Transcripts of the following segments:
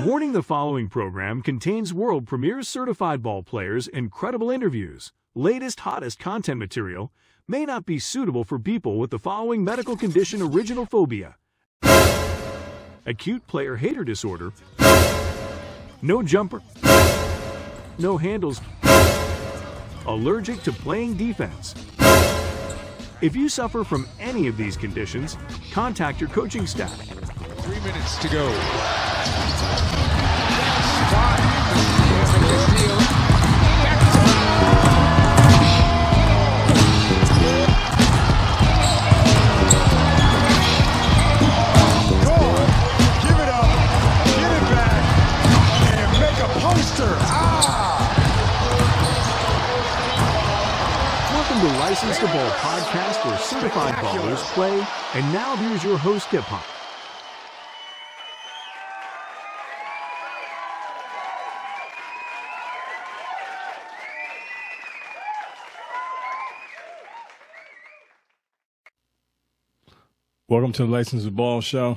Warning the following program contains world premiere certified ball players, incredible interviews, latest, hottest content material, may not be suitable for people with the following medical condition original phobia acute player hater disorder, no jumper, no handles, allergic to playing defense. If you suffer from any of these conditions, contact your coaching staff. Three minutes to go. License to Ball podcast where certified ballers play. And now here's your host, Hip Hop. Welcome to the License to Ball Show.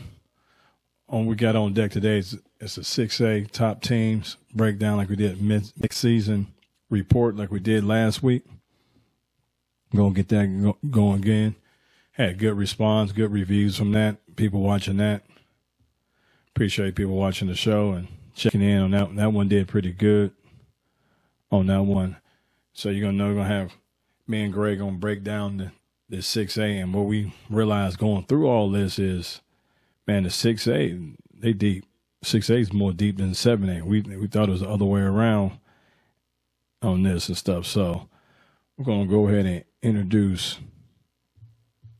On we got on deck today is it's a six A top teams breakdown like we did mid season report like we did last week. Gonna get that going again. Had good response, good reviews from that. People watching that. Appreciate people watching the show and checking in on that. That one did pretty good on that one. So you're gonna know we're gonna have me and Greg gonna break down the the six A and what we realized going through all this is man, the six A they deep. Six A is more deep than seven A. We we thought it was the other way around on this and stuff. So we're gonna go ahead and introduce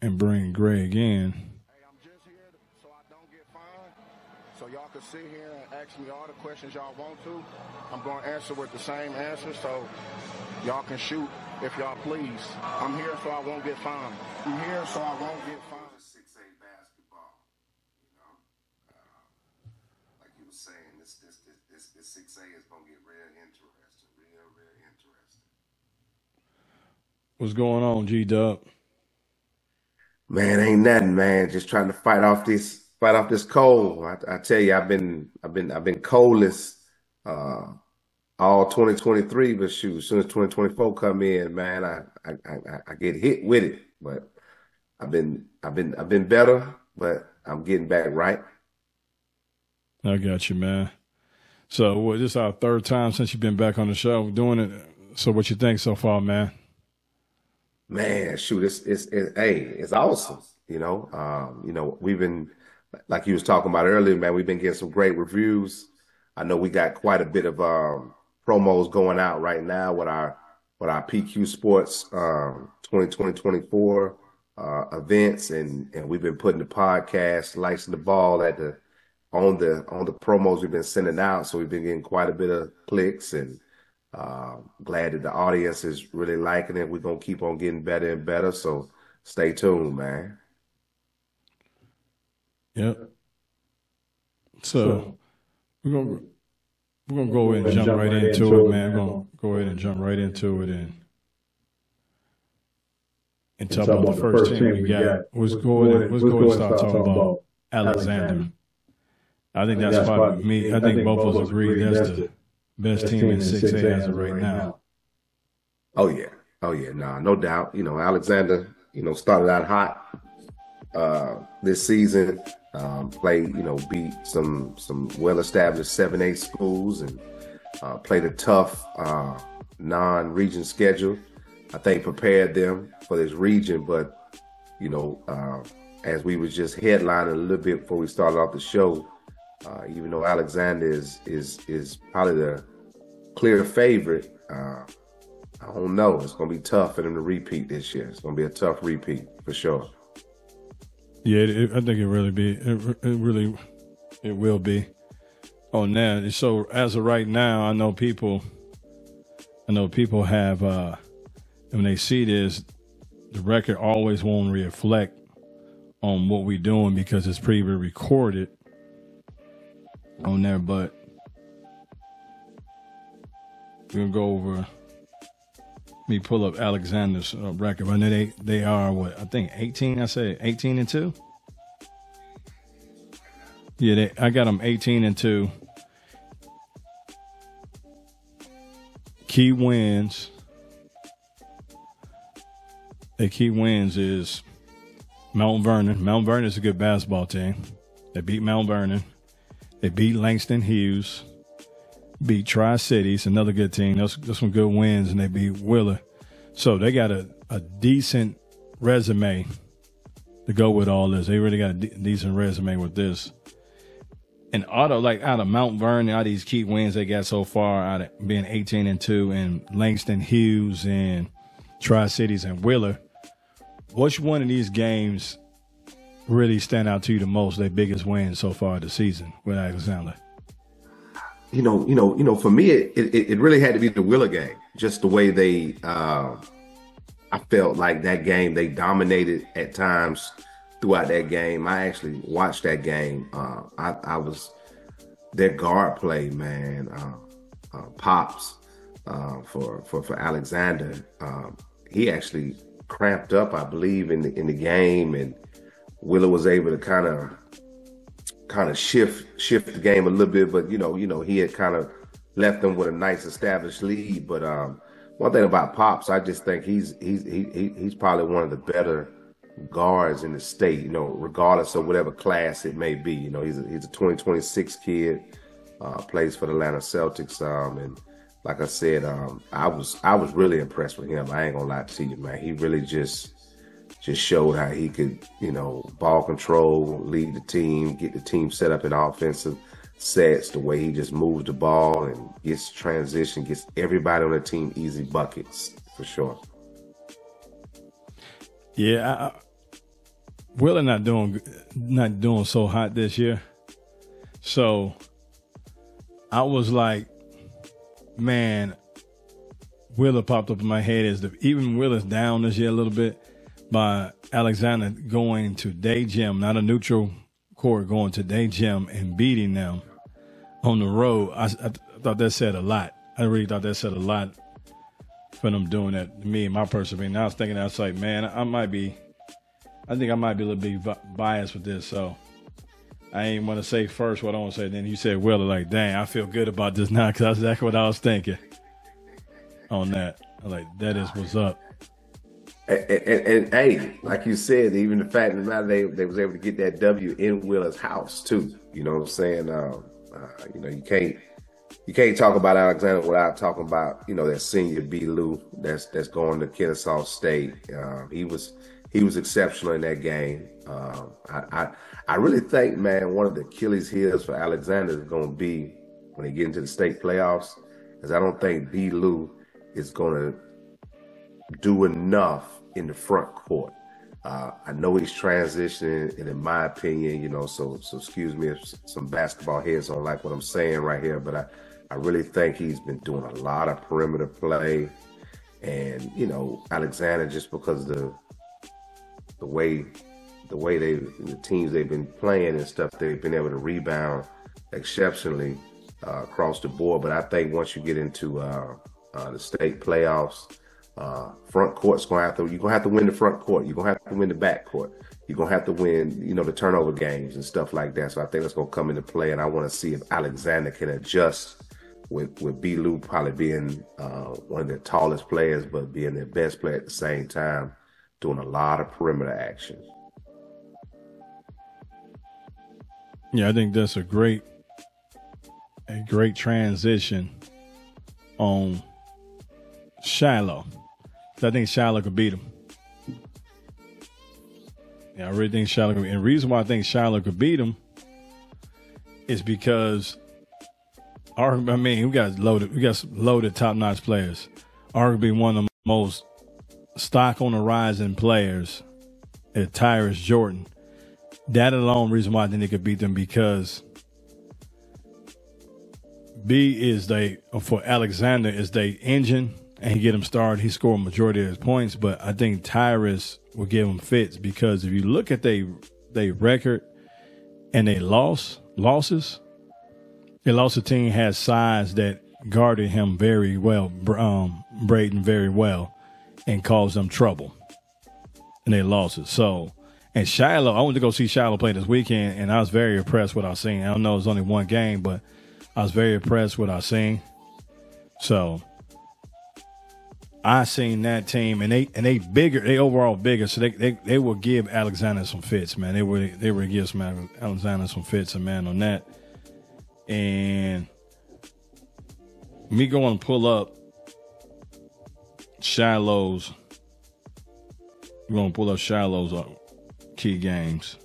and bring Greg in. Hey, I'm just here so I don't get. So y'all can sit here and ask me all the questions y'all want to. I'm to answer with the same answer, so y'all can shoot if y'all please. I'm here so I won't get fined. I'm here so I won't get fined. six A basketball. You know, uh, like you were saying, this this this this, this six A is gonna get real interesting, real real interesting. What's going on, G Dub? Man, ain't nothing, man. Just trying to fight off this fight off this cold. I, I tell you, I've been I've been I've been coldless uh, all 2023, but shoot, as soon as 2024 come in, man, I I, I I get hit with it. But I've been I've been I've been better, but I'm getting back right. I got you, man. So well, this is our third time since you've been back on the show doing it. So what you think so far, man? Man, shoot, it's it's, it's hey, it's awesome. You know, um, you know, we've been like you was talking about earlier, man. We've been getting some great reviews. I know we got quite a bit of um, promos going out right now with our with our PQ Sports um, 2020-24 uh, events, and and we've been putting the podcast, License to Ball at the on the on the promos we've been sending out. So we've been getting quite a bit of clicks and. Uh, glad that the audience is really liking it. We're gonna keep on getting better and better. So stay tuned, man. Yep. So we're gonna we're gonna go ahead and jump right into it, man. We're gonna go ahead and jump right into it and and talk about the first team we got. Let's go ahead. Let's go ahead and start talking about Alexander. I think that's probably me. I think both of us agree that's the best team in six A as of right now. Oh yeah, oh yeah, nah, no doubt. You know, Alexander, you know, started out hot uh, this season. Um, played, you know, beat some some well established seven eight schools and uh, played a tough uh, non region schedule. I think prepared them for this region, but you know, uh, as we was just headlining a little bit before we started off the show, uh, even though Alexander is is is probably the clear favorite, uh, I don't know. It's gonna be tough for them to repeat this year. It's gonna be a tough repeat for sure. Yeah, it, it, I think it really be. It, it really, it will be. On that, so as of right now, I know people. I know people have uh when they see this, the record always won't reflect on what we're doing because it's pre-recorded on there. But we're gonna go over me pull up Alexander's uh, record. I know they they are what I think eighteen. I say eighteen and two. Yeah, they, I got them eighteen and two. Key wins. The key wins is Mount Vernon. Mount Vernon is a good basketball team. They beat Mount Vernon. They beat Langston Hughes. Beat Tri Cities, another good team. Those, those some good wins, and they beat Wheeler. So they got a, a decent resume to go with all this. They really got a de- decent resume with this. And auto like out of Mount Vernon, of these key wins they got so far, out of being 18 and 2, and Langston Hughes and Tri Cities and Wheeler, which one of these games really stand out to you the most? Their biggest win so far this season with Alexander? You know, you know, you know. For me, it it, it really had to be the Wheeler game. Just the way they, uh, I felt like that game they dominated at times throughout that game. I actually watched that game. Uh, I, I was their guard play, man. Uh, uh, Pops uh, for for for Alexander. Um, he actually cramped up, I believe, in the in the game, and Wheeler was able to kind of kind of shift shift the game a little bit. But you know, you know, he had kind of left them with a nice established lead. But um, one thing about Pops, I just think he's he's he, he's probably one of the better guards in the state. You know, regardless of whatever class it may be. You know, he's a, he's a 2026 kid, uh, plays for the Atlanta Celtics, um, and like I said, um, I was I was really impressed with him. I ain't gonna lie to you, man. He really just just showed how he could, you know, ball control, lead the team, get the team set up in offensive sets, the way he just moves the ball and gets transition, gets everybody on the team easy buckets for sure. Yeah, I, not doing not doing so hot this year, so I was like, man, Wheeler popped up in my head as the even Wheeler's down this year a little bit by Alexander going to day gym, not a neutral court, going to day gym and beating them on the road. I, I thought that said a lot. I really thought that said a lot for them doing that to me and my personal opinion. I was thinking, I was like, man, I might be, I think I might be a little bit biased with this. So I ain't want to say first what I want to say. Then you said, well, like, dang, I feel good about this now because that's exactly what I was thinking on that. I like, that is what's up. And, and, and, hey, like you said, even the fact that they they was able to get that W in Wheeler's house too. You know what I'm saying? Um, uh, you know, you can't you can't talk about Alexander without talking about you know that senior B. Lou that's that's going to Kennesaw State. Um, he was he was exceptional in that game. Um, I, I, I really think, man, one of the Achilles heels for Alexander is going to be when he get into the state playoffs, because I don't think B. Lou is going to do enough in the front court. Uh, I know he's transitioning, and in my opinion, you know, so so excuse me if some basketball heads don't like what I'm saying right here, but I, I really think he's been doing a lot of perimeter play, and you know, Alexander just because the the way the way they the teams they've been playing and stuff, they've been able to rebound exceptionally uh, across the board. But I think once you get into uh, uh the state playoffs uh, front court's gonna have to you're gonna have to win the front court. You're gonna have to win the back court. You're gonna have to win, you know, the turnover games and stuff like that. So I think that's gonna come into play, and I want to see if Alexander can adjust with with B. Lou probably being uh, one of the tallest players, but being their best player at the same time, doing a lot of perimeter action. Yeah, I think that's a great a great transition on Shiloh. I think Shiloh could beat him. Yeah, I really think Shiloh could. And the reason why I think Shiloh could beat him is because I mean, we got loaded, we got loaded top notch players. Arguably one of the most stock on the rising players at Tyrus Jordan. That alone reason why I think they could beat them because B is they for Alexander is they engine and he get him started. He scored majority of his points, but I think Tyrus will give him fits because if you look at they they record and they loss losses, they lost a team has size that guarded him very well, um, Braden very well, and caused them trouble, and they lost it. So. And Shiloh, I went to go see Shiloh play this weekend, and I was very impressed with what I seen. I don't know it was only one game, but I was very impressed with what I seen. So I seen that team, and they and they bigger, they overall bigger, so they they, they will give Alexander some fits, man. They would they would give some Alexander some fits, and man on that. And me going to pull up Shiloh's. We're gonna pull up Shiloh's uh, key games.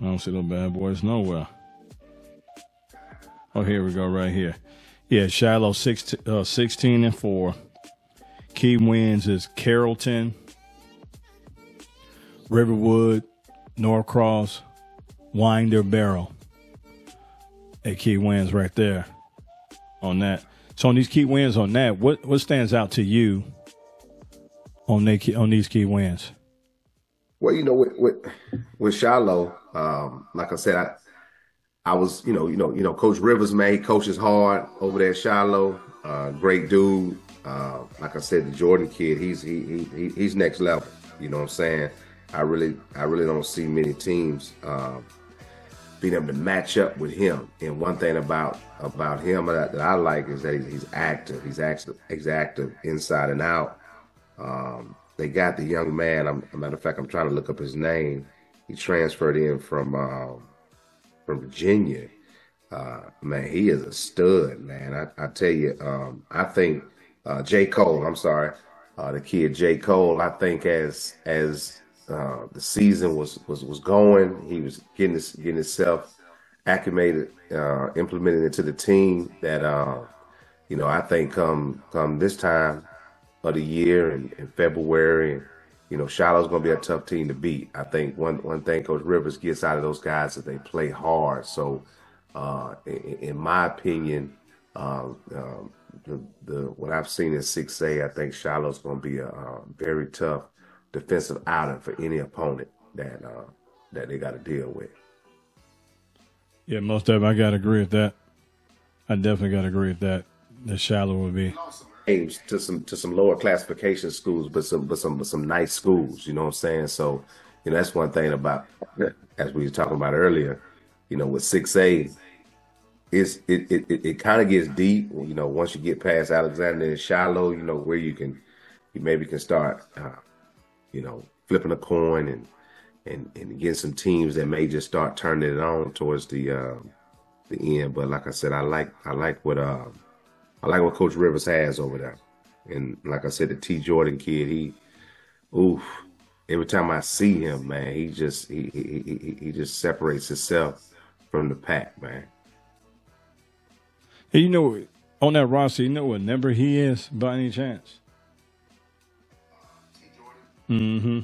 I don't see no bad boys nowhere. Oh, here we go, right here. Yeah, Shiloh six, uh, 16 and 4. Key wins is Carrollton, Riverwood, Norcross, Winder Barrow. A key wins right there on that. So on these key wins on that, what what stands out to you on they on these key wins? Well, you know, with with, with Shiloh, um, like I said, I I was, you know, you know, you know, Coach Rivers, man, he coaches hard over there at Shiloh. Uh, great dude. Uh, like I said, the Jordan kid, he's he, he he's next level. You know what I'm saying? I really I really don't see many teams uh, being able to match up with him. And one thing about about him that, that I like is that he's, he's, active. He's active. He's active inside and out. Um, they got the young man. I'm, a matter of fact, I'm trying to look up his name. He transferred in from um, from Virginia. Uh, man, he is a stud, man. I, I tell you, um, I think uh, J. Cole. I'm sorry, uh, the kid J. Cole. I think as as uh, the season was was was going, he was getting his, getting himself acclimated, uh, implemented into the team. That uh, you know, I think come come this time of the year in, in February, and you know, Shiloh's going to be a tough team to beat. I think one one thing Coach Rivers gets out of those guys is they play hard. So, uh, in, in my opinion, um, um, the, the what I've seen in six A, I think Shiloh's going to be a, a, very tough defensive outing for any opponent that uh, that they got to deal with. Yeah, most of them, I got to agree with that. I definitely got to agree with that. The Shiloh would be to some to some lower classification schools, but some but some but some nice schools. You know what I'm saying? So, you know, that's one thing about as we were talking about earlier. You know, with six A, it's it it it, it kind of gets deep. You know, once you get past Alexander and Shiloh, you know where you can you maybe can start, uh, you know, flipping a coin and and and getting some teams that may just start turning it on towards the uh, the end. But like I said, I like I like what. Uh, I like what Coach Rivers has over there. And like I said, the T Jordan kid, he, oof. Every time I see him, man, he just he he he, he just separates himself from the pack, man. Hey, you know, on that roster, you know what number he is by any chance? Mm-hmm.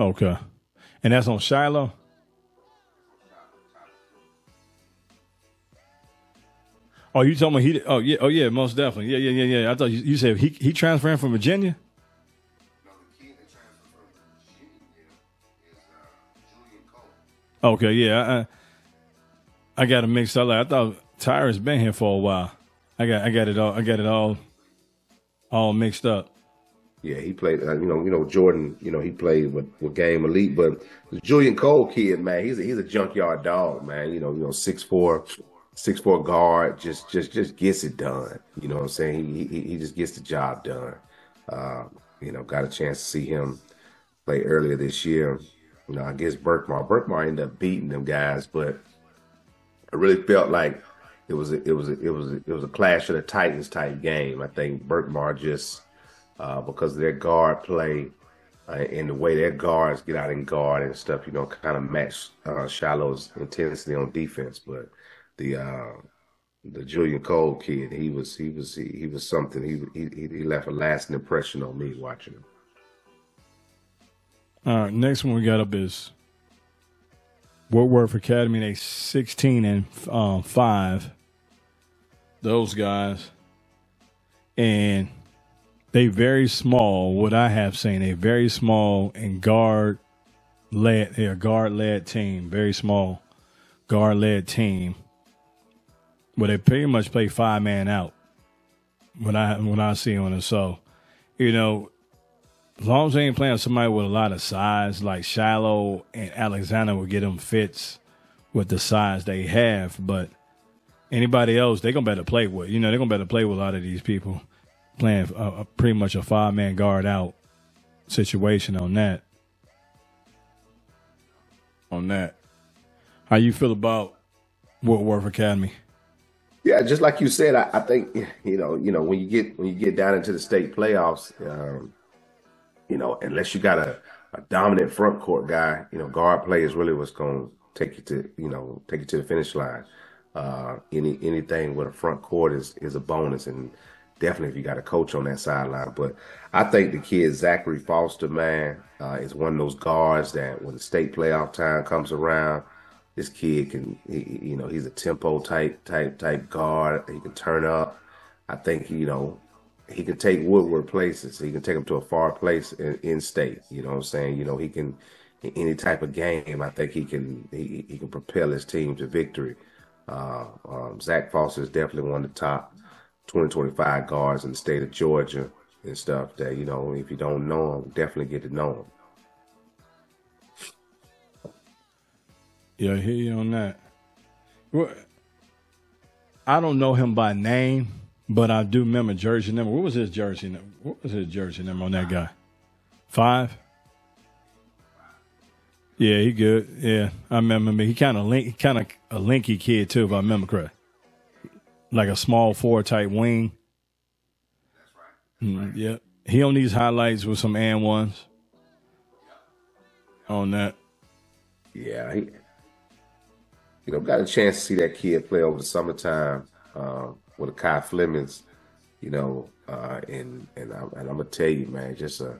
Okay. And that's on Shiloh? Oh, you told me he? Oh yeah, oh yeah, most definitely. Yeah, yeah, yeah, yeah. I thought you, you said he he transferring from Virginia. Okay, yeah, I I got it mixed up. I thought Tyrus been here for a while. I got I got it all I got it all all mixed up. Yeah, he played. Uh, you know, you know Jordan. You know he played with, with Game Elite, but the Julian Cole kid, man, he's a, he's a junkyard dog, man. You know, you know six four, six four guard, just just just gets it done. You know what I'm saying? He he, he just gets the job done. Uh, you know, got a chance to see him play earlier this year. You know, I guess Berkmar. Berkmar ended up beating them guys, but I really felt like it was a, it was a, it was a, it was a clash of the Titans type game. I think Berkmar just uh, because their guard play uh, and the way their guards get out and guard and stuff, you know, kind of match uh, Shiloh's intensity on defense. But the uh, the Julian Cole kid, he was he was he, he was something. He, he he left a lasting impression on me watching him. All right, next one we got up is Woodward Academy. They sixteen and um, five. Those guys, and they very small. What I have seen, a very small and guard led. They're a guard led team, very small guard led team. where they pretty much play five man out. When I when I see on it, so you know, as long as they ain't playing somebody with a lot of size, like Shiloh and Alexander will get them fits with the size they have. But anybody else, they're gonna better play with. You know, they're gonna better play with a lot of these people playing a, a pretty much a five man guard out situation on that. On that, how you feel about Woodward Academy? Yeah, just like you said, I, I think you know, you know, when you get when you get down into the state playoffs, um, you know, unless you got a, a dominant front court guy, you know, guard play is really what's going to take you to, you know, take you to the finish line. Uh, any anything with a front court is is a bonus, and definitely if you got a coach on that sideline. But I think the kid Zachary Foster, man, uh, is one of those guards that when the state playoff time comes around, this kid can, he, you know, he's a tempo type type type guard. He can turn up. I think you know he can take Woodward places. He can take him to a far place in, in state. You know what I'm saying? You know, he can any type of game. I think he can he, he can propel his team to victory. Uh, um, Zach Foster is definitely one of the top 2025 guards in the state of Georgia and stuff. That you know, if you don't know him, definitely get to know him. Yeah, I hear you on that. Well, I don't know him by name but I do remember jersey number. What was his jersey number? What was his jersey number on that guy? Five. Yeah, he good. Yeah, I remember me. He kind of link, kind of a linky kid too, if I remember correct. Like a small four type wing. That's right. Mm, yeah, he on these highlights with some and ones. On that. Yeah, he. You know, got a chance to see that kid play over the summertime. Um, with Kai Flemings, you know, uh, and and, I, and I'm gonna tell you, man, just a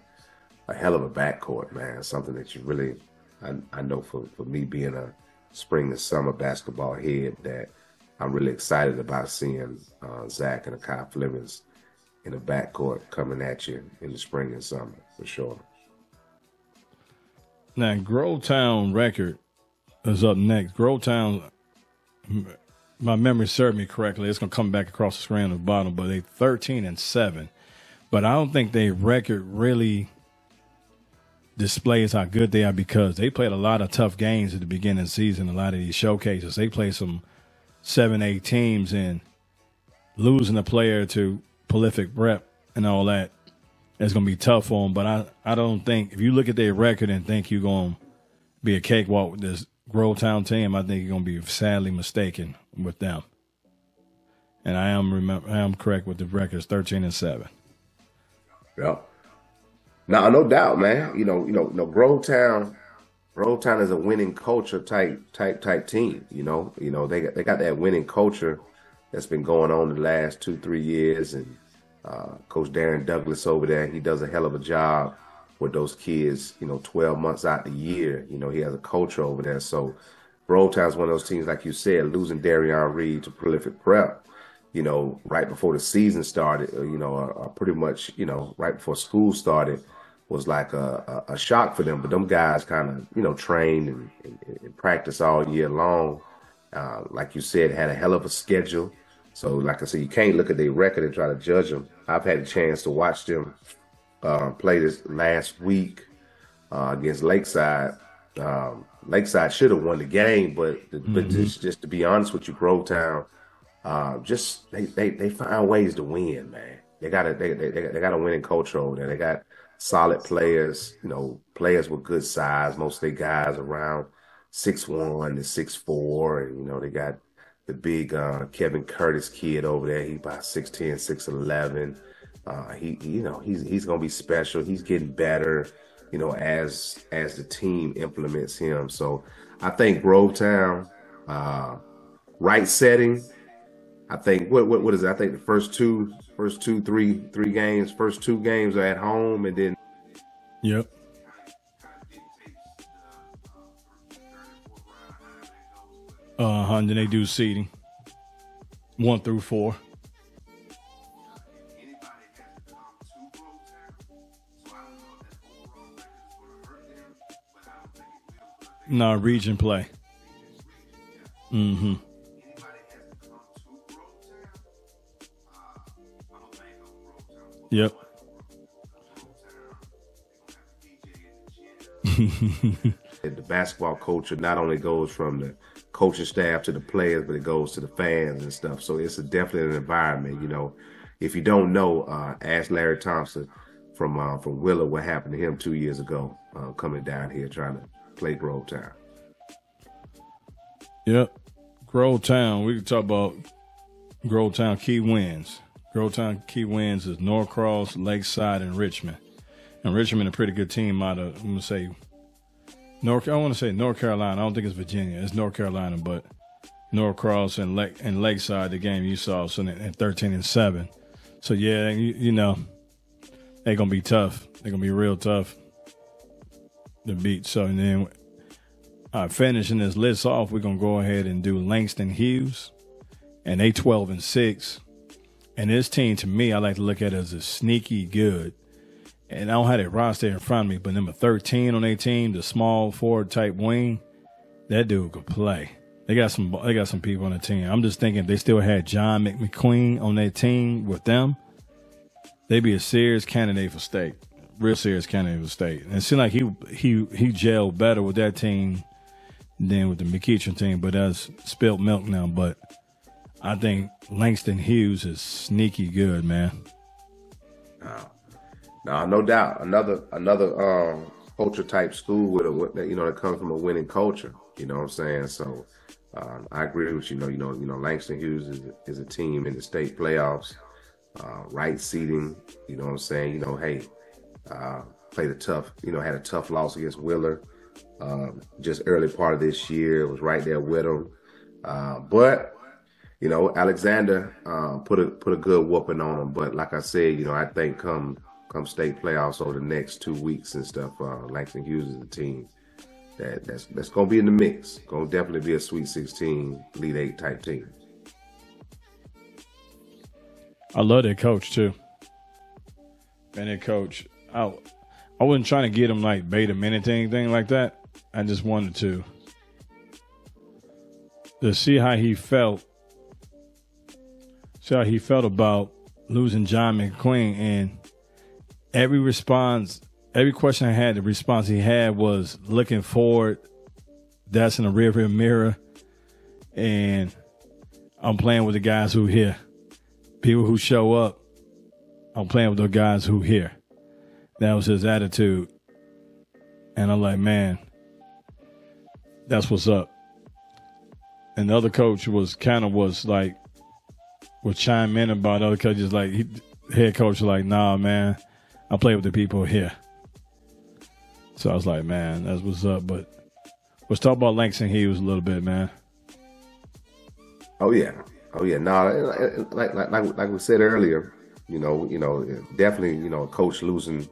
a hell of a backcourt, man. Something that you really, I, I know for for me being a spring and summer basketball head, that I'm really excited about seeing uh, Zach and Kai Flemings in the backcourt coming at you in the spring and summer for sure. Now, Grovetown record is up next. Grovetown my memory served me correctly, it's going to come back across the screen on the bottom, but they 13 and 7. But I don't think their record really displays how good they are because they played a lot of tough games at the beginning of the season, a lot of these showcases. They played some 7 8 teams and losing a player to prolific prep and all that is going to be tough them. But I, I don't think, if you look at their record and think you're going to be a cakewalk with this Grovetown team, I think you're going to be sadly mistaken with them. And I am remember I am correct with the records, thirteen and seven. Yeah. Now, no doubt, man. You know, you know, you know, Grovetown, Grovetown is a winning culture type type type team. You know, you know they they got that winning culture that's been going on the last two three years, and uh, Coach Darren Douglas over there, he does a hell of a job with those kids. You know, twelve months out the year. You know, he has a culture over there, so Grovetown's one of those teams, like you said, losing Darian Reed to prolific prep, you know, right before the season started, you know, uh, uh, pretty much, you know, right before school started was like a, a, a shock for them. But them guys kind of, you know, trained and, and, and practiced all year long. Uh, like you said, had a hell of a schedule. So, like I said, you can't look at their record and try to judge them. I've had a chance to watch them uh, play this last week uh, against Lakeside. Um, Lakeside should have won the game, but mm-hmm. but just just to be honest with you, Grovetown, uh, just they, they they find ways to win, man. They got a they, they, they got a winning culture over there. They got solid players, you know, players with good size. Most of the guys around six one to six four, and you know they got the big uh, Kevin Curtis kid over there. He about 6'10", 6'11". Uh, he, you know, he's he's gonna be special. He's getting better you know, as as the team implements him. So I think Grovetown, uh, right setting. I think what, what what is it? I think the first two, first two, three, three games, first two games are at home, and then. Yep. Uh huh. Then they do seating, one through four. No, region play. Mm-hmm. Yep. the basketball culture not only goes from the coaching staff to the players, but it goes to the fans and stuff. So it's a definitely an environment. You know, if you don't know, uh, ask Larry Thompson from uh, from Willow what happened to him two years ago, uh, coming down here trying to play Grovetown. Yep, Grovetown. We can talk about Grovetown key wins. Grovetown key wins is Norcross, Lakeside, and Richmond. And Richmond a pretty good team out of I'm gonna say North. I want to say North Carolina. I don't think it's Virginia. It's North Carolina, but Norcross and Lake and Lakeside. The game you saw, so in 13 and seven. So yeah, you, you know they're gonna be tough. They're gonna be real tough to beat. So and then uh, finishing this list off, we're gonna go ahead and do Langston Hughes, and they 12 and six. And this team, to me, I like to look at it as a sneaky good and I don't have that roster in front of me, but number 13 on their team, the small forward type wing, that dude could play. They got some they got some people on the team. I'm just thinking they still had John McQueen on their team with them, they'd be a serious candidate for state. Real serious candidate for state. And it seemed like he he he gelled better with that team than with the McEachern team, but that's spilled milk now. But I think Langston Hughes is sneaky good, man. Oh. No, no doubt. Another another um, culture type school with a you know that comes from a winning culture. You know what I'm saying? So um, I agree with you. Know you know you know Langston Hughes is, is a team in the state playoffs, uh, right seating. You know what I'm saying? You know, hey, uh, played a tough. You know, had a tough loss against Wheeler. Um, just early part of this year was right there with them. Uh, but you know, Alexander uh, put a put a good whooping on him. But like I said, you know, I think come come state playoffs over the next two weeks and stuff, uh, Langston Hughes is a team that that's that's gonna be in the mix. Gonna definitely be a Sweet 16, Elite Eight type team. I love that coach too. And that coach, I I wasn't trying to get him like bait beta minute anything like that. I just wanted to to see how he felt. How he felt about losing John McQueen and every response, every question I had, the response he had was looking forward. That's in the rearview mirror, and I'm playing with the guys who here, people who show up. I'm playing with the guys who here. That was his attitude, and I'm like, man, that's what's up. And the other coach was kind of was like, was chime in about other coaches like he, head coach like, nah, man I play with the people here. So I was like, man, that's what's up. But let's talk about Langston Hughes a little bit, man. Oh yeah, oh yeah. No, like like like like we said earlier, you know, you know, definitely, you know, a coach losing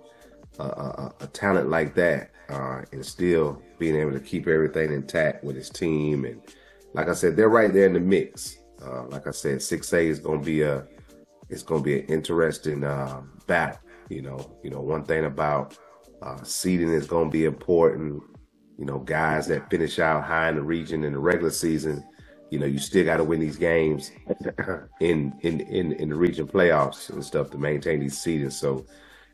a, a, a talent like that, uh, and still being able to keep everything intact with his team, and like I said, they're right there in the mix. Uh, like I said, six A is to be a, it's to be an interesting uh, battle. You know, you know, one thing about uh, seeding is to be important. You know, guys that finish out high in the region in the regular season, you know, you still got to win these games in, in in in the region playoffs and stuff to maintain these seedings. So,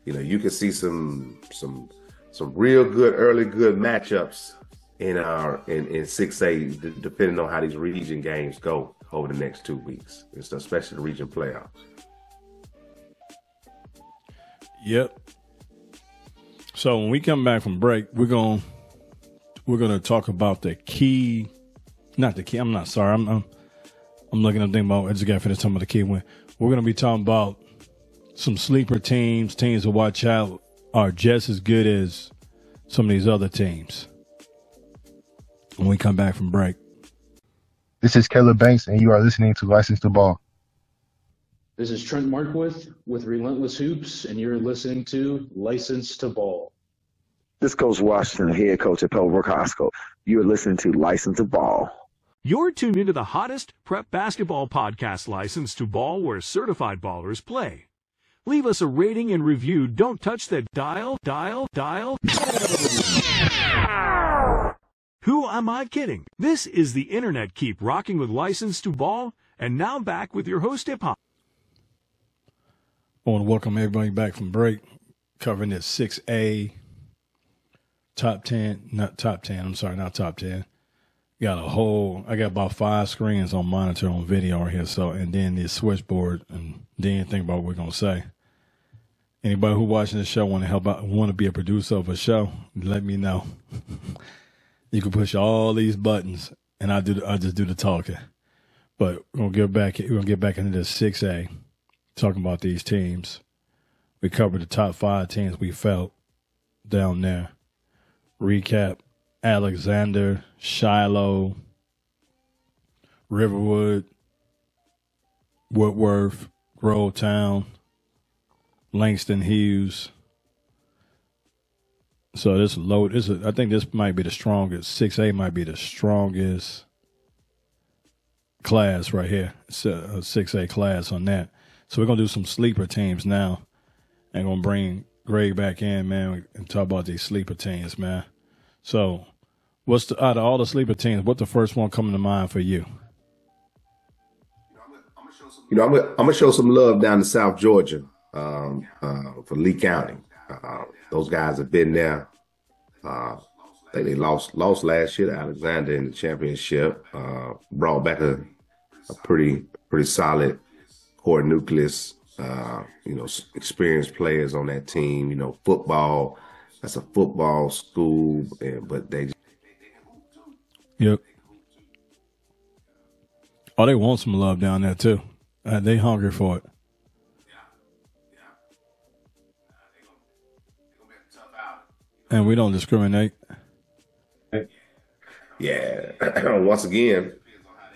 you know, you can see some some some real good early good matchups in our in in six A, depending on how these region games go over the next two weeks, it's especially the region playoffs. Yep. So when we come back from break, we're going we're going to talk about the key not the key. I'm not sorry. I'm I'm, I'm looking at thing about I just got finished talking about the key win. We're going to be talking about some sleeper teams, teams to watch out are just as good as some of these other teams. When we come back from break. This is Caleb Banks, and you are listening to License to Ball. This is Trent Markwith with Relentless Hoops, and you're listening to License to Ball. This Coach Washington, head coach at Pebblebrook High School. You're listening to License to Ball. You're tuned into the hottest prep basketball podcast, License to Ball, where certified ballers play. Leave us a rating and review. Don't touch that dial, dial, dial. Who am I kidding? This is the Internet Keep rocking with License to Ball, and now back with your host, Hip Hop. I want to welcome everybody back from break, covering this 6A top 10, not top 10, I'm sorry, not top 10. Got a whole, I got about five screens on monitor on video right here. So, and then this switchboard, and then think about what we're going to say. Anybody who watching the show want to help out, want to be a producer of a show, let me know. you can push all these buttons, and I do, I just do the talking. But we're gonna get back, we're gonna get back into this six A, talking about these teams. We covered the top five teams we felt down there. Recap: Alexander, Shiloh, Riverwood, Woodward, Grovetown, Langston Hughes. So this load this is, I think this might be the strongest. Six A might be the strongest class right here. Six A class on that. So we're gonna do some sleeper teams now, and gonna bring Greg back in, man, and talk about these sleeper teams, man. So, what's the out of all the sleeper teams? What's the first one coming to mind for you? You know, I'm gonna, I'm gonna show some love down to South Georgia um, uh, for Lee County. Uh, those guys have been there. Uh, I think they lost lost last year to Alexander in the championship. Uh, brought back a a pretty pretty solid core nucleus. Uh, you know, experienced players on that team. You know, football. That's a football school, and, but they. Yep. Oh, they want some love down there too. Uh, they hungry for it. And we don't discriminate. Yeah. Once again,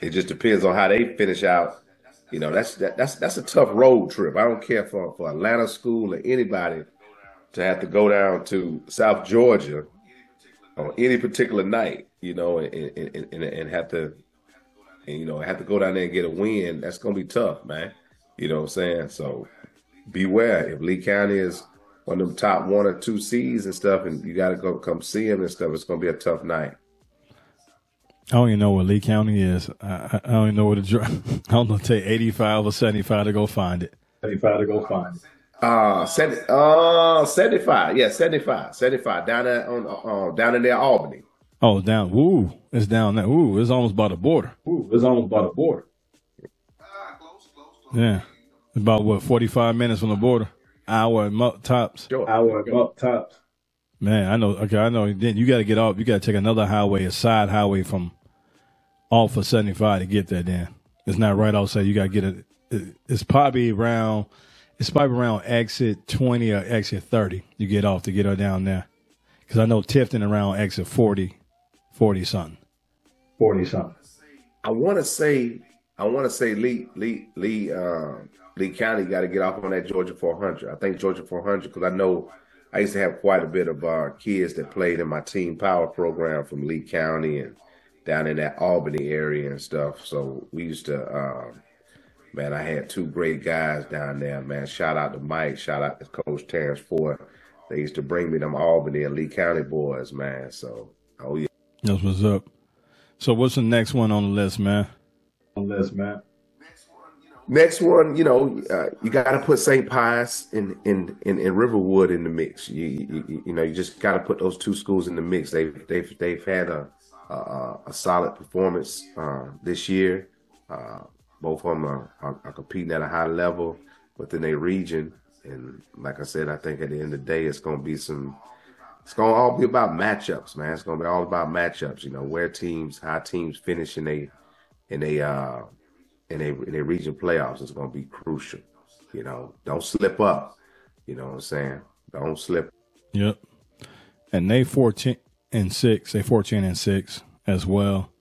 it just depends on how they finish out. You know, that's that, that's that's a tough road trip. I don't care for for Atlanta school or anybody to have to go down to South Georgia on any particular night. You know, and and, and, and have to, and, you know, have to go down there and get a win. That's gonna be tough, man. You know what I'm saying? So beware if Lee County is one of them top one or two seeds and stuff, and you got to go come see them and stuff. It's gonna be a tough night. I don't even know what Lee County is. I, I don't even know what to drive. I don't know, take 85 or 75 to go find it. 75 to go find it. Uh, 70, uh, 75. Yeah, 75. 75. Down there on, uh, down in there, Albany. Oh, down. Ooh, it's down there. Ooh, it's almost by the border. Ooh, it's almost by the border. Yeah. About what, 45 minutes from the border? Hour at mo- tops. Sure. Hour up tops. Man, I know. Okay, I know. Then you got to get off. You got to take another highway, a side highway from off of 75 to get there. Then it's not right outside. You got to get it. it- It's probably around. It's probably around exit 20 or exit 30. You get off to get her down there. Because I know Tifton around exit 40, 40 something. 40 something. I want to say, I want to say Lee, Lee, Lee, uh, Lee County got to get off on that Georgia 400. I think Georgia 400 because I know I used to have quite a bit of uh, kids that played in my team power program from Lee County and down in that Albany area and stuff. So we used to, um, man, I had two great guys down there, man. Shout out to Mike. Shout out to Coach Terrence Ford. They used to bring me them Albany and Lee County boys, man. So, oh yeah. That's what's up. So what's the next one on the list, man? On the list, man. Next one, you know, uh, you got to put St. Pius in, in in in Riverwood in the mix. You you, you know, you just got to put those two schools in the mix. They've they've they've had a a, a solid performance uh, this year. Uh, both of them are, are, are competing at a high level within their region, and like I said, I think at the end of the day, it's going to be some. It's going to all be about matchups, man. It's going to be all about matchups. You know, where teams, how teams finish in a in a uh, in a in a region playoffs is going to be crucial. You know, don't slip up. You know what I'm saying? Don't slip. Yep. And they 14 and 6. They 14 and 6 as well.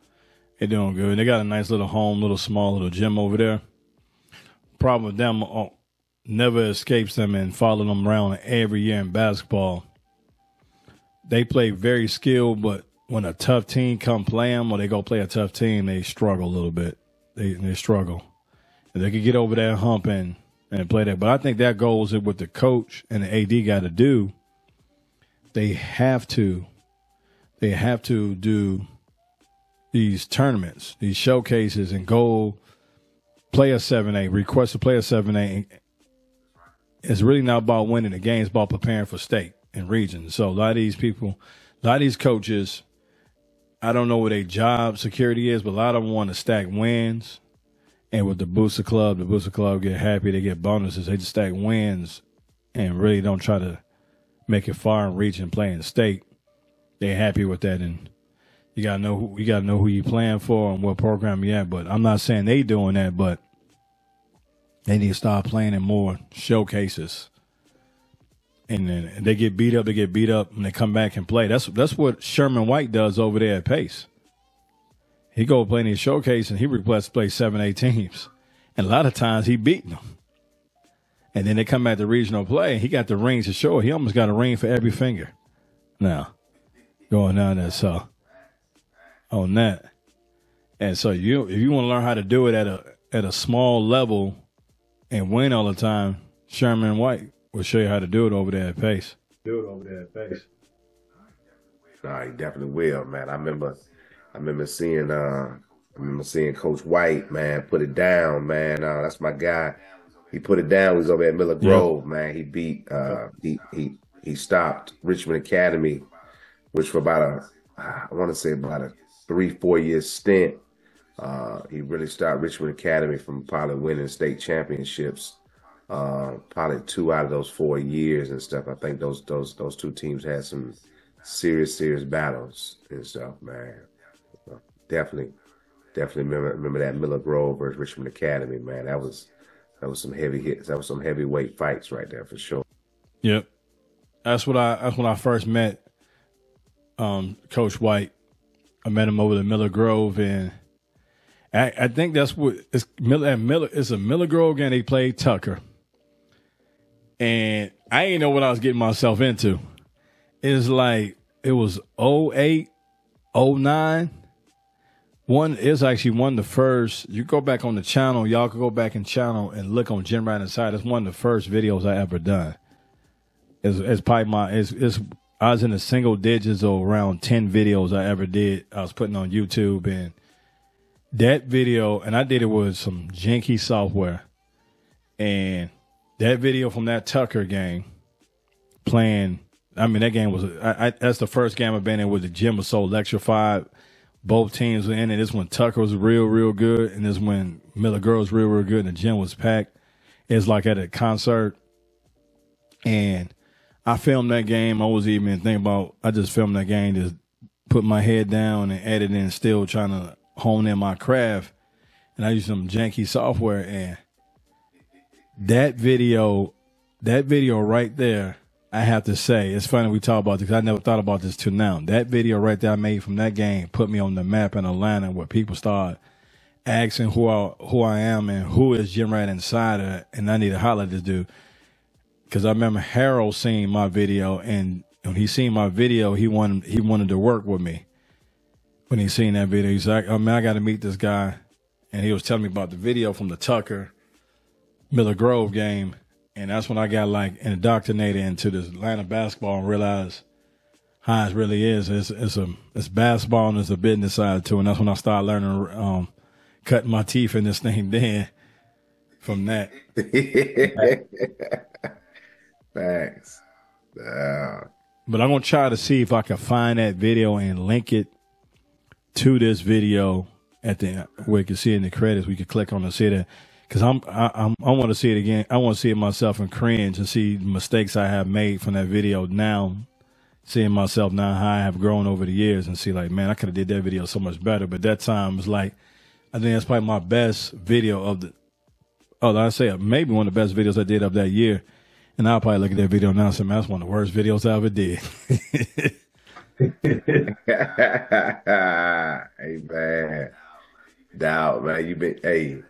They're doing good. They got a nice little home, little small little gym over there. Problem with them uh, never escapes them and follow them around every year in basketball. They play very skilled, but when a tough team come play them or they go play a tough team, they struggle a little bit. They they struggle. And they could get over that hump and, and play that. But I think that goes with what the coach and the AD got to do. They have to they have to do these tournaments, these showcases, and go play a seven A, request to play a seven A, it's really not about winning the game. It's about preparing for state and region. So a lot of these people, a lot of these coaches, I don't know what their job security is, but a lot of them want to stack wins. And with the booster club, the booster club get happy, they get bonuses. They just stack wins and really don't try to make it far and reach and play in state. They're happy with that, and you gotta know who you gotta know who you playing for and what program you at. But I'm not saying they doing that, but they need to start playing in more showcases. And then they get beat up, they get beat up, and they come back and play. That's that's what Sherman White does over there at Pace. He go play in his showcase and he requests play seven, eight teams. And a lot of times he beat them. And then they come back to regional play and he got the rings to show. He almost got a ring for every finger. Now, going down there, so on that. And so you if you want to learn how to do it at a at a small level and win all the time, Sherman White will show you how to do it over there at Pace. Do it over there at Pace. No, he definitely will, man. I remember, I remember seeing, uh, I remember seeing Coach White, man, put it down, man. Uh, that's my guy. He put it down. He was over at Miller Grove, man. He beat, uh, he he he stopped Richmond Academy, which for about a, I want to say about a three four year stint. Uh, he really stopped Richmond Academy from probably winning state championships. Uh, probably two out of those four years and stuff. I think those those those two teams had some serious serious battles and stuff, man. So definitely, definitely remember remember that Miller Grove versus Richmond Academy, man. That was that was some heavy hits. That was some heavyweight fights right there for sure. Yep. That's what I that's when I first met um, Coach White. I met him over at Miller Grove and I, I think that's what it's Miller at Miller it's a Miller Grove game they played Tucker. And I didn't know what I was getting myself into. It's like it was 08, 09. One is actually one of the first. You go back on the channel, y'all can go back in channel and look on Jim Ryan Inside. It's one of the first videos I ever done. It's, it's probably my it's, it's I was in the single digits of around ten videos I ever did. I was putting on YouTube and that video, and I did it with some janky software, and that video from that Tucker game playing. I mean, that game was I, I, that's the first game I've been in where the gym was so electrified. Both teams were in it. This when Tucker was real, real good, and this when Miller Grove was real, real good, and the gym was packed. It's like at a concert, and I filmed that game. I was even thinking about. I just filmed that game, just put my head down and editing, still trying to hone in my craft. And I used some janky software, and that video, that video right there, I have to say, it's funny we talk about this. I never thought about this till now. That video right there I made from that game put me on the map in Atlanta, where people start asking who I who I am and who is Gym Rat Insider, and I need to holler at this dude because I remember Harold seeing my video, and when he seen my video, he wanted he wanted to work with me. When he seen that video, he's like, "Oh man, I got to meet this guy," and he was telling me about the video from the Tucker Miller Grove game, and that's when I got like indoctrinated into this Atlanta basketball and realized how it really is. It's it's a it's basketball and there's a business side too, and that's when I started learning, um, cutting my teeth in this thing. Then from that. Thanks. Uh, But I'm gonna try to see if I can find that video and link it to this video at the where you can see in the credits. We could click on and see it because I'm I, I'm I want to see it again. I want to see it myself and cringe and see mistakes I have made from that video now. Seeing myself now how I have grown over the years and see like man I could have did that video so much better. But that time was like I think that's probably my best video of the. Oh, I say maybe one of the best videos I did of that year. And I'll probably look at that video now and say, man, that's one of the worst videos I ever did. hey man, doubt man, you been hey,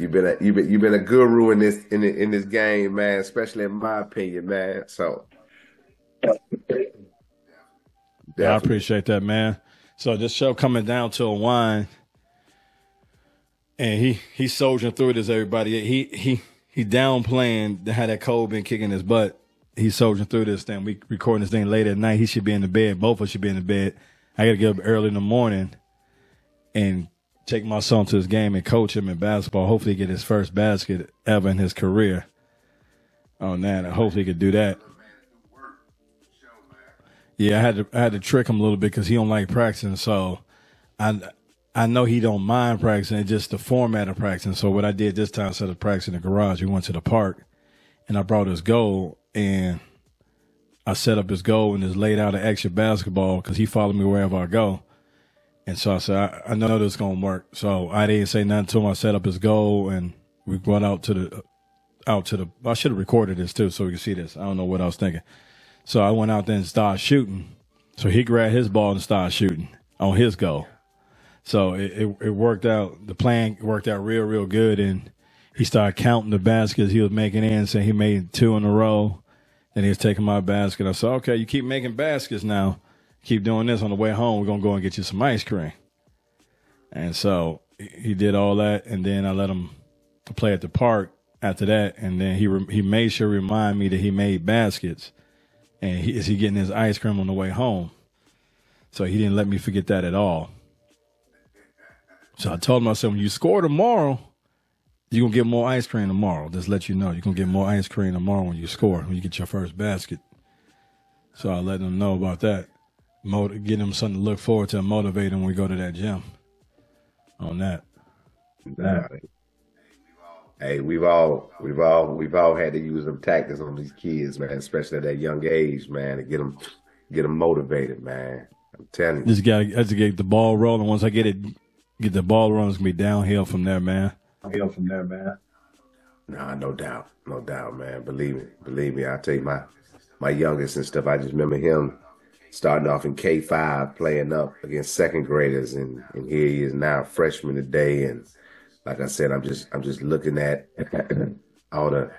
you been a you been you've been a guru in this in the, in this game, man. Especially in my opinion, man. So, Yeah, I appreciate that, man. So this show coming down to a wine, and he he soldiering through this. Everybody, he he he downplaying how that cold been kicking his butt. He's soldiering through this thing. We recording this thing late at night. He should be in the bed. Both of us should be in the bed. I got to get up early in the morning and take my son to his game and coach him in basketball. Hopefully, get his first basket ever in his career. on that. I hope he could do that. Yeah, I had to I had to trick him a little bit because he don't like practicing. So I I know he don't mind practicing. It's just the format of practicing. So what I did this time, instead of practicing in the garage, we went to the park, and I brought his goal and I set up his goal and just laid out an extra basketball because he followed me wherever I go. And so I said, I, I know this is gonna work. So I didn't say nothing to him. I set up his goal and we went out to the out to the. I should have recorded this too so we can see this. I don't know what I was thinking. So I went out there and started shooting. So he grabbed his ball and started shooting on his goal. So it, it, it worked out. The plan worked out real, real good. And he started counting the baskets he was making in. So he made two in a row. And he was taking my basket. I said, okay, you keep making baskets now. Keep doing this on the way home. We're to go and get you some ice cream. And so he did all that. And then I let him play at the park after that. And then he, re- he made sure to remind me that he made baskets. And he, is he getting his ice cream on the way home? So he didn't let me forget that at all. So I told him, I said, when you score tomorrow, you're to get more ice cream tomorrow. Just let you know, you're to get more ice cream tomorrow when you score, when you get your first basket. So I let them know about that. Mot- get them something to look forward to and motivate them when we go to that gym on that. Nah. Hey, we've all we've all we've all had to use them tactics on these kids, man, especially at that young age, man, to get them get them motivated, man. I'm telling you. Just got to get the ball rolling. Once I get it, get the ball rolling, it's going to be downhill from there, man. Downhill from there, man. Nah, no doubt, no doubt, man. Believe me, believe me. I tell you, my my youngest and stuff. I just remember him starting off in K five, playing up against second graders, and and here he is now, freshman today. And like I said, I'm just I'm just looking at all the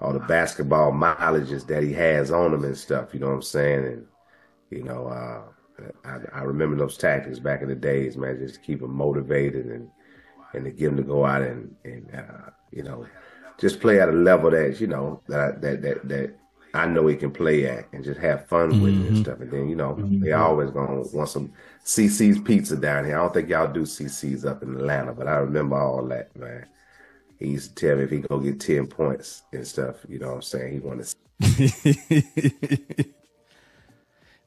all the basketball mileages that he has on him and stuff. You know what I'm saying? And you know, uh, I, I remember those tactics back in the days, man. Just to keep him motivated and and to get him to go out and and uh, you know just play at a level that you know that that that that I know he can play at and just have fun with it and mm-hmm. stuff. And then you know mm-hmm. they always gonna want some CiCi's pizza down here. I don't think y'all do CiCi's up in Atlanta, but I remember all that man. He used to tell me if he go get ten points and stuff. You know what I'm saying? He wanted.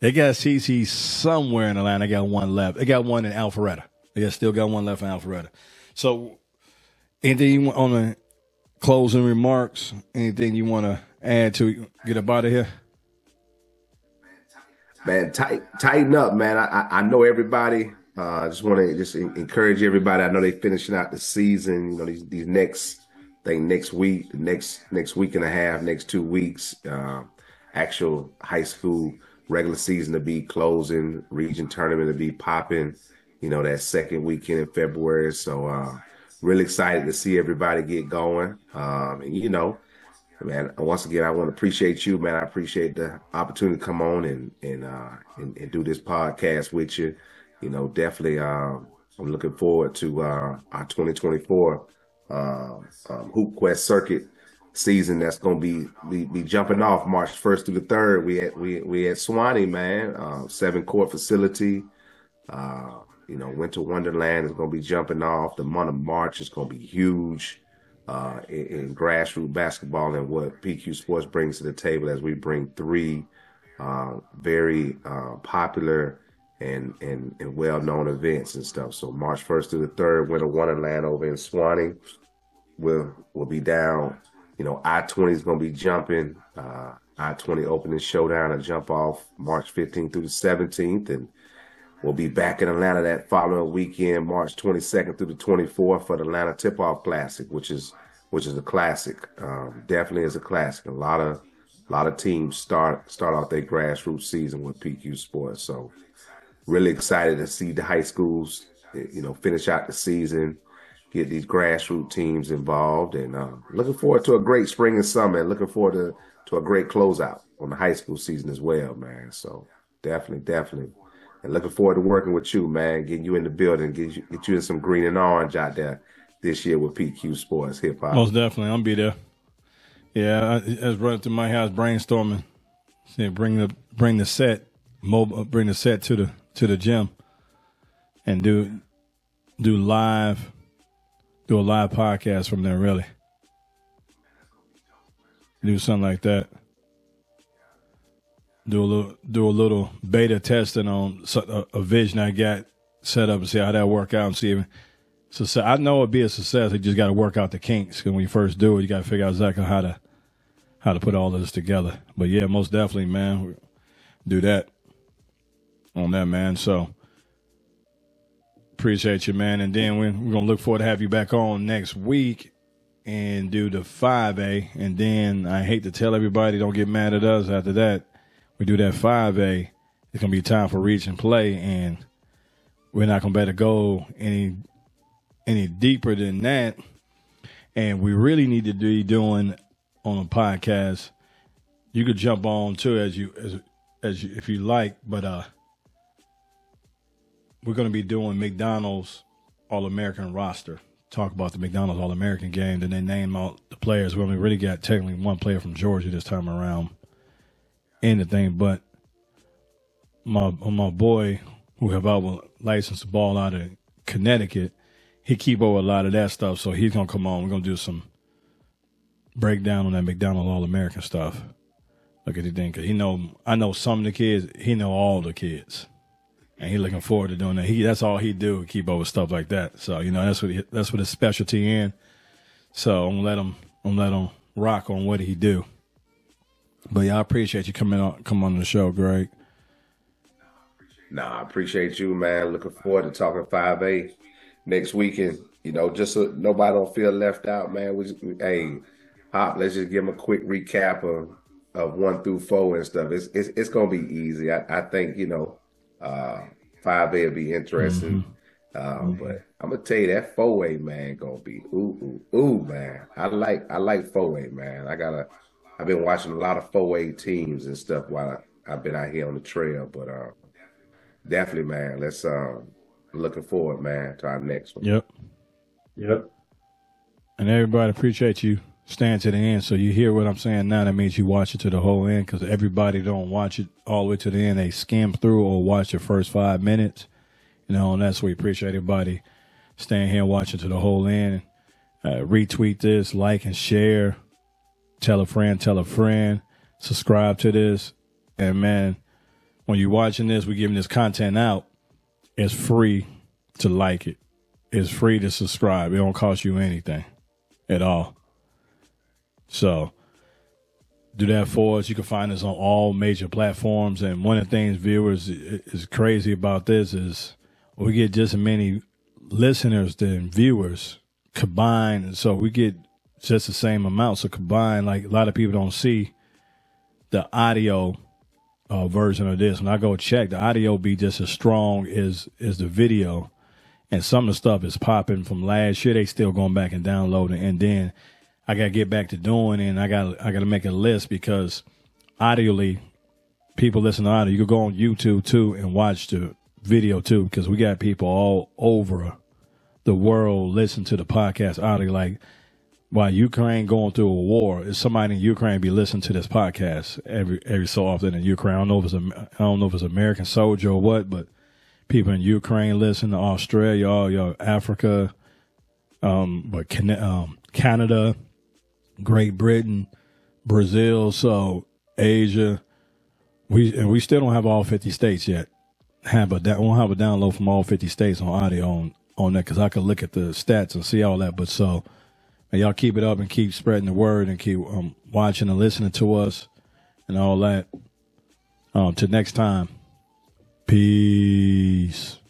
They got CC somewhere in Atlanta. They got one left. They got one in Alpharetta. They got, still got one left in Alpharetta. So, anything you want on the closing remarks? Anything you want add to get up out of here? Man, tight, tighten up, man. I, I, know everybody. Uh, I just want to just encourage everybody. I know they're finishing out the season. You know these these next, I think next week, next next week and a half, next two weeks, uh, actual high school regular season to be closing, region tournament to be popping. You know that second weekend in February. So uh, really excited to see everybody get going. Um, and you know, man, once again, I want to appreciate you, man. I appreciate the opportunity to come on and and uh, and, and do this podcast with you. You know, definitely, um, I'm looking forward to uh, our 2024 uh, um, Hoop Quest Circuit season. That's going to be, be be jumping off March 1st through the third. We at we we at Suwanee, man, uh, seven court facility. Uh, you know, Winter Wonderland is going to be jumping off. The month of March is going to be huge uh, in, in grassroots basketball and what PQ Sports brings to the table as we bring three uh, very uh, popular and, and, and well known events and stuff. So March 1st through the 3rd, Winter Wonderland over in Suwanee. We'll, we'll be down. You know, I 20 is going to be jumping. Uh, I 20 opening showdown and jump off March 15th through the 17th. And We'll be back in Atlanta that following weekend, March 22nd through the 24th for the Atlanta Tip Off Classic, which is which is a classic. Um, definitely is a classic. A lot of a lot of teams start start out their grassroots season with PQ Sports. So really excited to see the high schools, you know, finish out the season, get these grassroots teams involved, and uh, looking forward to a great spring and summer, and looking forward to to a great closeout on the high school season as well, man. So definitely, definitely and looking forward to working with you, man. Getting you in the building, get you get you in some green and orange out there this year with PQ Sports Hip Hop. Most definitely, I'll be there. Yeah, I, I was running through my house brainstorming. See, bring the bring the set, mobile, bring the set to the to the gym, and do do live, do a live podcast from there. Really. Do something like that. Do a little do a little beta testing on a, vision I got set up and see how that work out and see if so I know it'd be a success. You just got to work out the kinks. Because when you first do it, you got to figure out exactly how to how to put all of this together. But yeah, most definitely, man, do that on that, man. So appreciate you, man. And then we're, we're gonna look forward to have you back on next week and do the five A. And then I hate to tell everybody, don't get mad at us after that. We do that five A. It's gonna be time for reach and play, and we're not gonna better go any any deeper than that. And we really need to be doing on a podcast. You could jump on too as you as as you, if you like, but uh we're going to be doing McDonald's All American roster. Talk about the McDonald's All American game. Then they name all the players. We only really got technically one player from Georgia this time around in the thing, but my my boy who have our license to ball out of Connecticut, he keep over a lot of that stuff. So he's gonna come on. We're gonna do some breakdown on that McDonald's All American stuff. Look at the thing, cause he know I know some of the kids. He know all the kids, and he looking forward to doing that. He that's all he do keep over stuff like that. So you know that's what he, that's what his specialty in. So I'm gonna let him I'm gonna let him rock on what he do. But yeah, I appreciate you coming on come on the show, Greg. Nah, I appreciate you, man. Looking forward to talking 5A next weekend. You know, just so nobody don't feel left out, man. We, we hey, Hop, let's just give them a quick recap of, of one through four and stuff. It's it's, it's gonna be easy. I, I think you know, uh, 5A will be interesting. Um, but I'm gonna tell you that four way man gonna be ooh ooh ooh man. I like I like four way man. I gotta I've been watching a lot of four way teams and stuff while I, I've been out here on the trail. But uh, definitely man, let's um looking forward man to our next one. Yep. Yep. And everybody appreciate you staying to the end. So you hear what I'm saying now. That means you watch it to the whole end because everybody don't watch it all the way to the end. They skim through or watch the first five minutes. You know, and that's why we appreciate everybody staying here watching to the whole end. Uh, retweet this, like and share. Tell a friend, tell a friend. Subscribe to this. And man, when you're watching this, we're giving this content out. It's free to like it. It's free to subscribe. It don't cost you anything at all. So do that for us. You can find us on all major platforms. And one of the things viewers is crazy about this is we get just as many listeners than viewers combined. And So we get just the same amount. So combined, like a lot of people don't see the audio uh, version of this. When I go check, the audio be just as strong as as the video. And some of the stuff is popping from last year. They still going back and downloading. And then I got to get back to doing it. And I got I got to make a list because audioly, people listen to audio. You can go on YouTube too and watch the video too because we got people all over the world listen to the podcast audio. Like while Ukraine going through a war, is somebody in Ukraine be listening to this podcast every every so often in Ukraine? I don't know if it's a, I don't know if it's American soldier or what, but people in Ukraine listen to Australia, all your Africa, um, but Can- um, Canada, Great Britain, Brazil, so Asia. We and we still don't have all fifty states yet. Have a da- won't have a download from all fifty states on audio on on that because I could look at the stats and see all that. But so and y'all keep it up and keep spreading the word and keep um, watching and listening to us and all that. Um, till next time, peace.